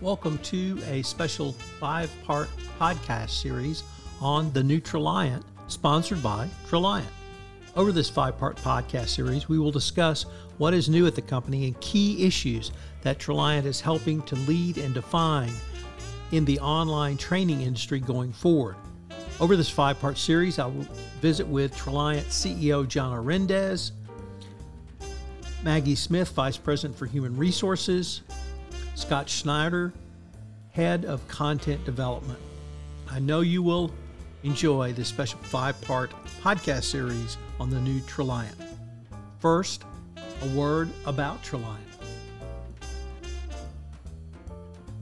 Welcome to a special five part podcast series on the new Traliant, sponsored by Traliant. Over this five part podcast series, we will discuss what is new at the company and key issues that Traliant is helping to lead and define in the online training industry going forward. Over this five part series, I will visit with Traliant CEO John Arendes, Maggie Smith, Vice President for Human Resources, Scott Schneider, Head of Content Development. I know you will enjoy this special five part podcast series on the new Traliant. First, a word about Traliant.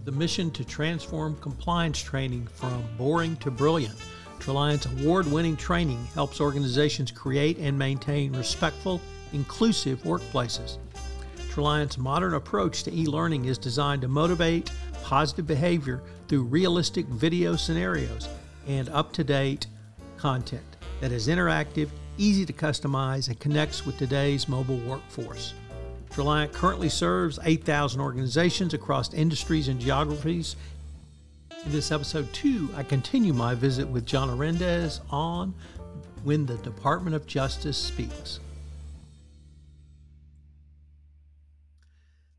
The mission to transform compliance training from boring to brilliant. Traliant's award winning training helps organizations create and maintain respectful inclusive workplaces. Traliant's modern approach to e learning is designed to motivate positive behavior through realistic video scenarios and up to date content that is interactive, easy to customize, and connects with today's mobile workforce. Traliant currently serves 8,000 organizations across industries and geographies. In this episode 2, I continue my visit with John Arendes on When the Department of Justice Speaks.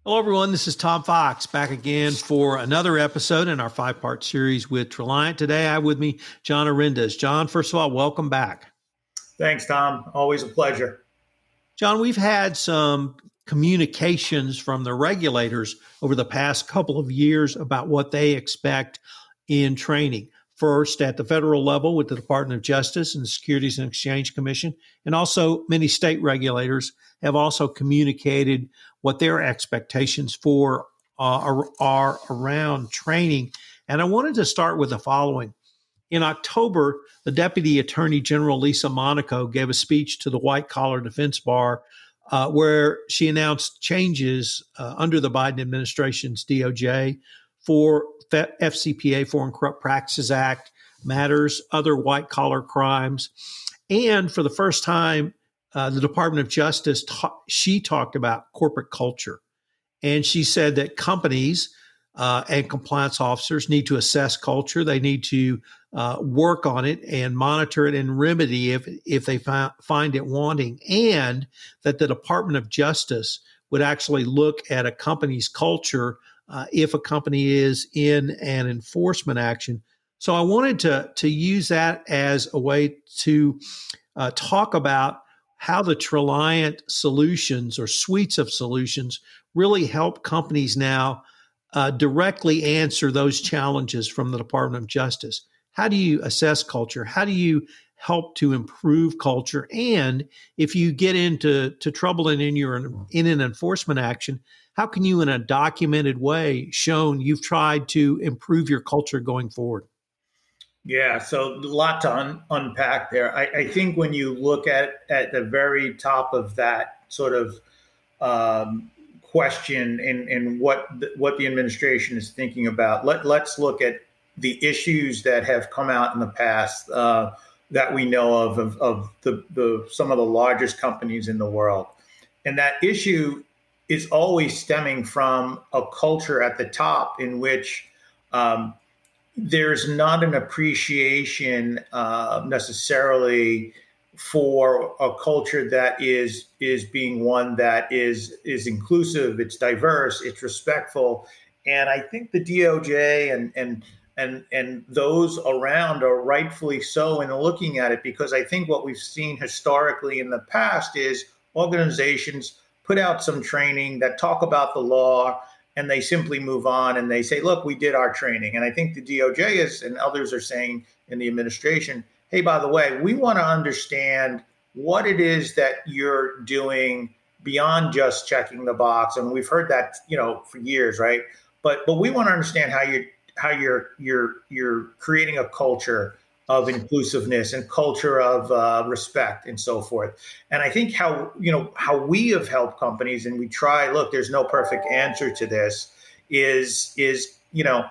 Hello, everyone. This is Tom Fox back again for another episode in our five part series with Traliant. Today, I have with me John Arendes. John, first of all, welcome back. Thanks, Tom. Always a pleasure. John, we've had some communications from the regulators over the past couple of years about what they expect in training. First, at the federal level with the Department of Justice and the Securities and Exchange Commission, and also many state regulators have also communicated what their expectations for uh, are, are around training. And I wanted to start with the following. In October, the Deputy Attorney General Lisa Monaco gave a speech to the White Collar Defense Bar uh, where she announced changes uh, under the Biden administration's DOJ for FCPA, Foreign Corrupt Practices Act, matters, other white collar crimes. And for the first time uh, the Department of Justice, ta- she talked about corporate culture. And she said that companies uh, and compliance officers need to assess culture. They need to uh, work on it and monitor it and remedy if, if they fi- find it wanting. And that the Department of Justice would actually look at a company's culture uh, if a company is in an enforcement action. So I wanted to, to use that as a way to uh, talk about how the Traliant solutions or suites of solutions really help companies now uh, directly answer those challenges from the Department of Justice. How do you assess culture? How do you help to improve culture? And if you get into to trouble in, in your in an enforcement action, how can you, in a documented way, shown you've tried to improve your culture going forward? Yeah, so a lot to un- unpack there. I, I, think when you look at at the very top of that sort of um, question and, and what the, what the administration is thinking about, let let's look at the issues that have come out in the past uh, that we know of of, of the, the some of the largest companies in the world, and that issue is always stemming from a culture at the top in which um, there's not an appreciation uh, necessarily for a culture that is is being one that is is inclusive, it's diverse, it's respectful, and I think the DOJ and and and and those around are rightfully so in looking at it because I think what we've seen historically in the past is organizations put out some training that talk about the law and they simply move on and they say, look, we did our training. And I think the DOJ is and others are saying in the administration, hey, by the way, we want to understand what it is that you're doing beyond just checking the box. And we've heard that, you know, for years, right? But but we want to understand how you how you're you're you're creating a culture of inclusiveness and culture of uh, respect and so forth. And I think how you know how we have helped companies and we try. Look, there's no perfect answer to this. Is is you know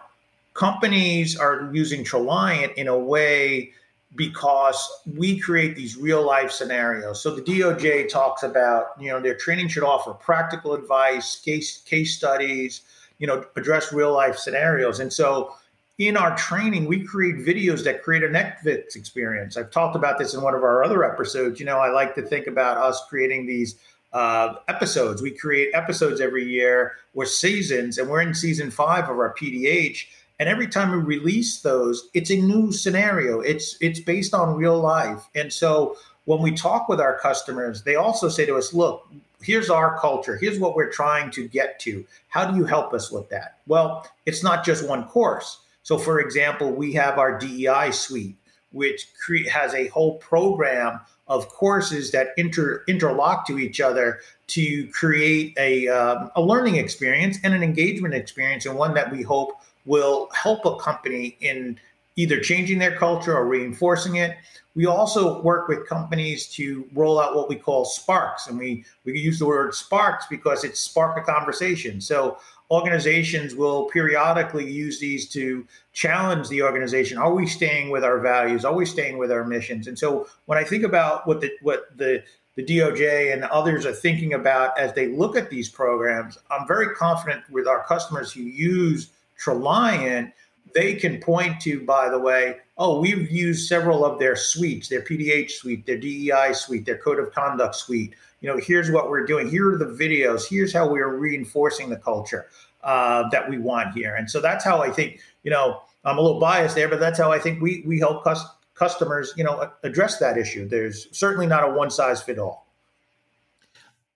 companies are using Traliant in a way because we create these real life scenarios. So the DOJ talks about you know their training should offer practical advice, case case studies you know address real life scenarios. And so in our training, we create videos that create a Netflix experience. I've talked about this in one of our other episodes. You know, I like to think about us creating these uh, episodes. We create episodes every year with seasons, and we're in season five of our PDH. And every time we release those, it's a new scenario. It's it's based on real life. And so when we talk with our customers, they also say to us, "Look, here's our culture. Here's what we're trying to get to. How do you help us with that?" Well, it's not just one course. So, for example, we have our DEI suite, which cre- has a whole program of courses that inter- interlock to each other to create a, um, a learning experience and an engagement experience, and one that we hope will help a company in either changing their culture or reinforcing it. We also work with companies to roll out what we call sparks, and we we use the word sparks because it's spark a conversation. So organizations will periodically use these to challenge the organization. Are we staying with our values? Are we staying with our missions? And so when I think about what the what the the DOJ and others are thinking about as they look at these programs, I'm very confident with our customers who use Traliant, they can point to, by the way, oh, we've used several of their suites, their PDH suite, their DEI suite, their code of conduct suite you know, here's what we're doing. Here are the videos. Here's how we're reinforcing the culture uh, that we want here. And so that's how I think, you know, I'm a little biased there, but that's how I think we we help cus- customers, you know, address that issue. There's certainly not a one size fit all.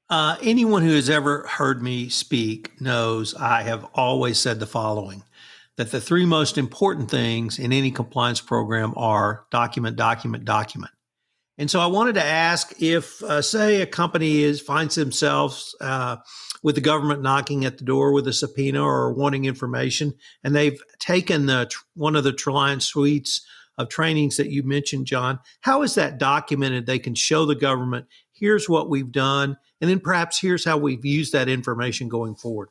Uh, anyone who has ever heard me speak knows I have always said the following that the three most important things in any compliance program are document, document, document. And so I wanted to ask if, uh, say, a company is finds themselves uh, with the government knocking at the door with a subpoena or wanting information, and they've taken the one of the Traliant suites of trainings that you mentioned, John. How is that documented? They can show the government, here's what we've done, and then perhaps here's how we've used that information going forward.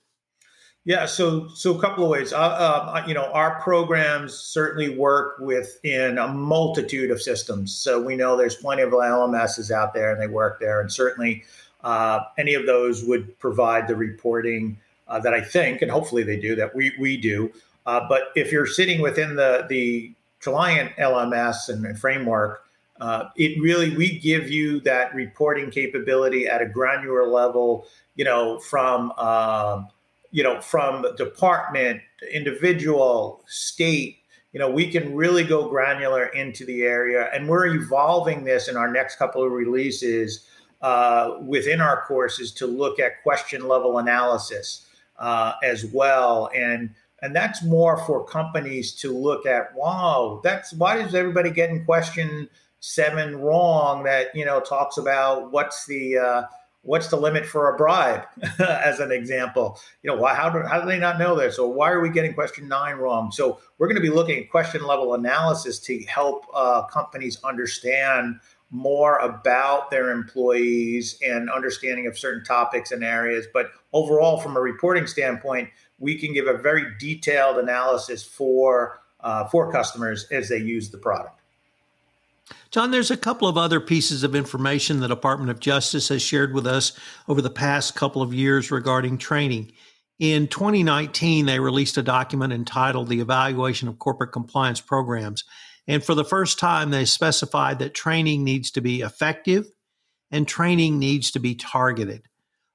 Yeah, so so a couple of ways. Uh, uh, you know, our programs certainly work within a multitude of systems. So we know there's plenty of LMSs out there, and they work there, and certainly uh, any of those would provide the reporting uh, that I think, and hopefully they do, that we we do. Uh, but if you're sitting within the the Traliant LMS and framework, uh, it really we give you that reporting capability at a granular level. You know, from um, you know, from department, individual, state, you know, we can really go granular into the area. And we're evolving this in our next couple of releases uh, within our courses to look at question level analysis uh, as well. And and that's more for companies to look at. Wow, that's why is everybody getting question seven wrong? That you know talks about what's the uh, what's the limit for a bribe as an example? You know why how do, how do they not know this? Or why are we getting question nine wrong? So we're going to be looking at question level analysis to help uh, companies understand more about their employees and understanding of certain topics and areas. But overall from a reporting standpoint we can give a very detailed analysis for uh, for customers as they use the product John, there's a couple of other pieces of information the Department of Justice has shared with us over the past couple of years regarding training. In 2019, they released a document entitled The Evaluation of Corporate Compliance Programs. And for the first time, they specified that training needs to be effective and training needs to be targeted.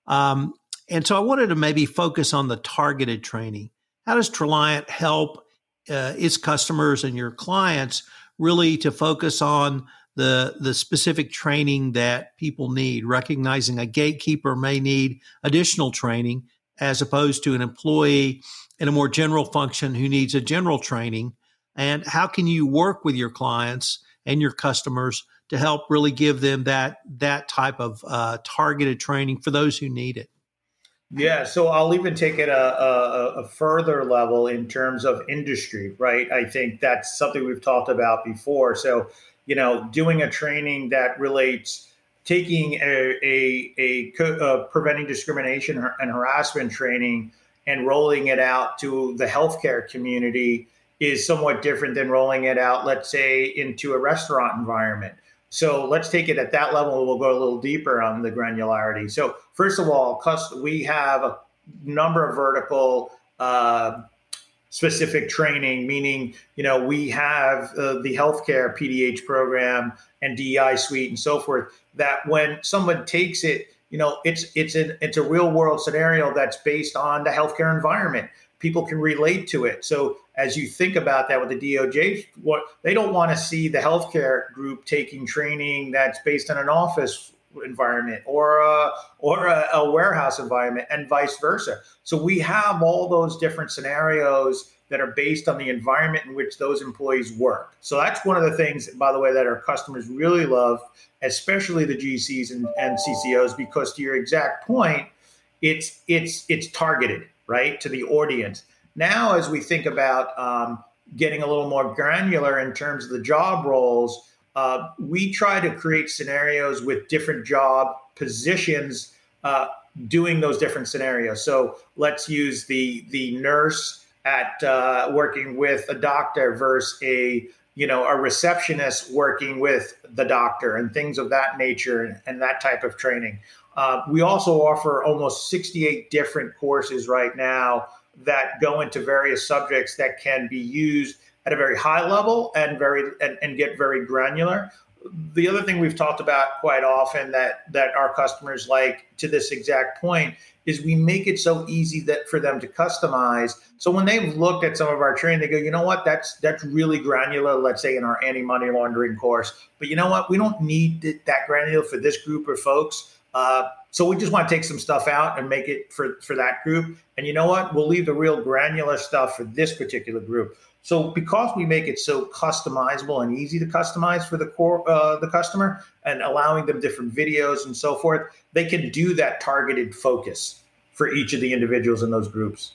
Um, and so I wanted to maybe focus on the targeted training. How does Traliant help uh, its customers and your clients really to focus on the the specific training that people need recognizing a gatekeeper may need additional training as opposed to an employee in a more general function who needs a general training. And how can you work with your clients and your customers to help really give them that that type of uh, targeted training for those who need it yeah, so I'll even take it a, a, a, further level in terms of industry, right? I think that's something we've talked about before. So, you know, doing a training that relates, taking a, a, a, a uh, preventing discrimination and harassment training and rolling it out to the healthcare community is somewhat different than rolling it out, let's say, into a restaurant environment. So let's take it at that level. We'll go a little deeper on the granularity. So first of all, we have a number of vertical uh, specific training, meaning, you know, we have uh, the healthcare PDH program and DEI suite and so forth, that when someone takes it, you know, it's it's a it's a real world scenario that's based on the healthcare environment. People can relate to it. So as you think about that with the DOJ, what they don't want to see the healthcare group taking training that's based on an office environment or a, or a, a warehouse environment and vice versa. So we have all those different scenarios that are based on the environment in which those employees work. So that's one of the things, by the way, that our customers really love, especially the GCs and, and CCOs, because to your exact point, it's it's it's targeted right to the audience. Now, as we think about um, getting a little more granular in terms of the job roles, uh, we try to create scenarios with different job positions uh, doing those different scenarios. So let's use the the nurse at uh, working with a doctor versus a you know a receptionist working with the doctor and things of that nature and, and that type of training. Uh, we also offer almost 68 different courses right now that go into various subjects that can be used at a very high level and very and, and get very granular. The other thing we've talked about quite often that that our customers like to this exact point is we make it so easy that for them to customize. So when they've looked at some of our training, they go, you know what, that's that's really granular. Let's say in our anti-money laundering course, but you know what, we don't need that granular for this group of folks. Uh, so we just want to take some stuff out and make it for for that group. And you know what, we'll leave the real granular stuff for this particular group. So because we make it so customizable and easy to customize for the core uh, the customer and allowing them different videos and so forth, they can do that targeted focus for each of the individuals in those groups.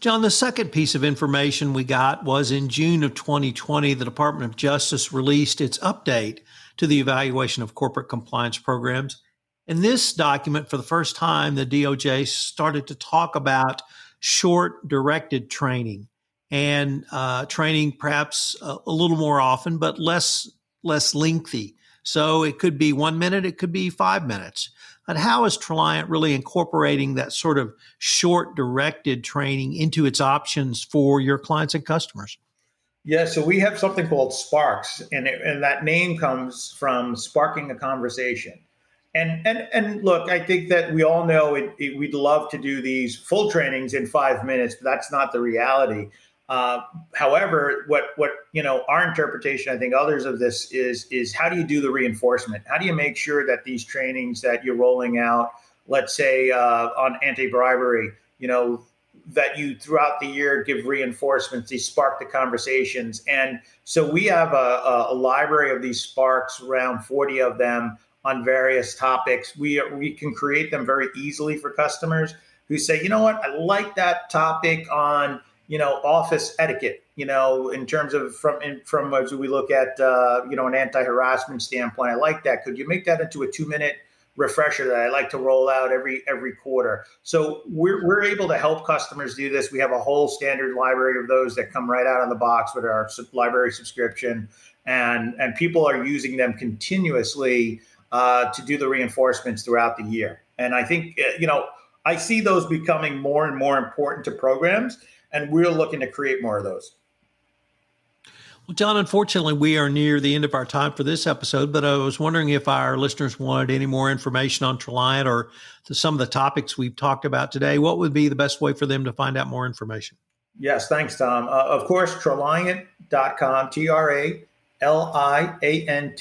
John, the second piece of information we got was in June of 2020, the Department of Justice released its update to the evaluation of corporate compliance programs. In this document, for the first time, the DOJ started to talk about short directed training and uh, training perhaps a, a, little more often, but less less lengthy. So it could be one minute, it could be five minutes. But how is Traliant really incorporating that sort of short directed training into its options for your clients and customers? Yeah, so we have something called Sparks, and, it, and that name comes from sparking a conversation. And and and look, I think that we all know it, it, we'd love to do these full trainings in five minutes, but that's not the reality. Uh, however, what what you know, our interpretation, I think others of this is is how do you do the reinforcement? How do you make sure that these trainings that you're rolling out, let's say uh, on anti-bribery, you know, that you throughout the year give reinforcements, these spark the conversations, and so we have a, a library of these sparks, around 40 of them on various topics. We we can create them very easily for customers who say, you know what, I like that topic on you know, office etiquette, you know, in terms of from in, from as we look at uh, you know an anti-harassment standpoint. I like that. Could you make that into a two-minute refresher that I like to roll out every every quarter? So we're we're able to help customers do this. We have a whole standard library of those that come right out of the box with our library subscription, and and people are using them continuously uh, to do the reinforcements throughout the year. And I think uh, you know I see those becoming more and more important to programs and we're looking to create more of those. Well, John, unfortunately, we are near the end of our time for this episode, but I was wondering if our listeners wanted any more information on Traliant or some of the topics we've talked about today. What would be the best way for them to find out more information? Yes, thanks, Tom. Uh, of course, Traliant.com, T R A L I A N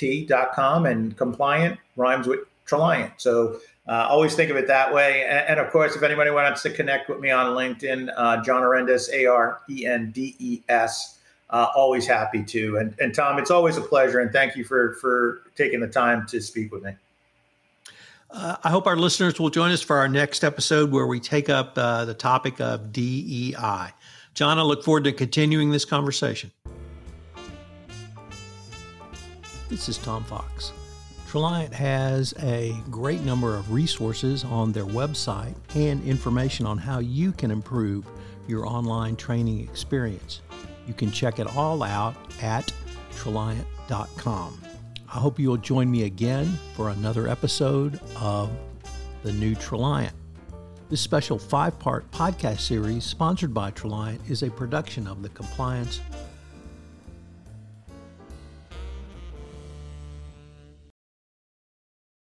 com, and compliant rhymes with Traliant. So uh, always think of it that way. And, and, of course, if anybody wants to connect with me on LinkedIn, uh, John Arendes, A R E N D E S, uh, always happy to. And, and Tom, it's always a pleasure. And thank you for, for taking the time to speak with me. Uh, I hope our listeners will join us for our next episode where we take up uh, the topic of DEI. John, I look forward to continuing this conversation. This is Tom Fox. Traliant has a great number of resources on their website and information on how you can improve your online training experience. You can check it all out at Traliant.com. I hope you'll join me again for another episode of The New Traliant. This special five part podcast series, sponsored by Traliant, is a production of the Compliance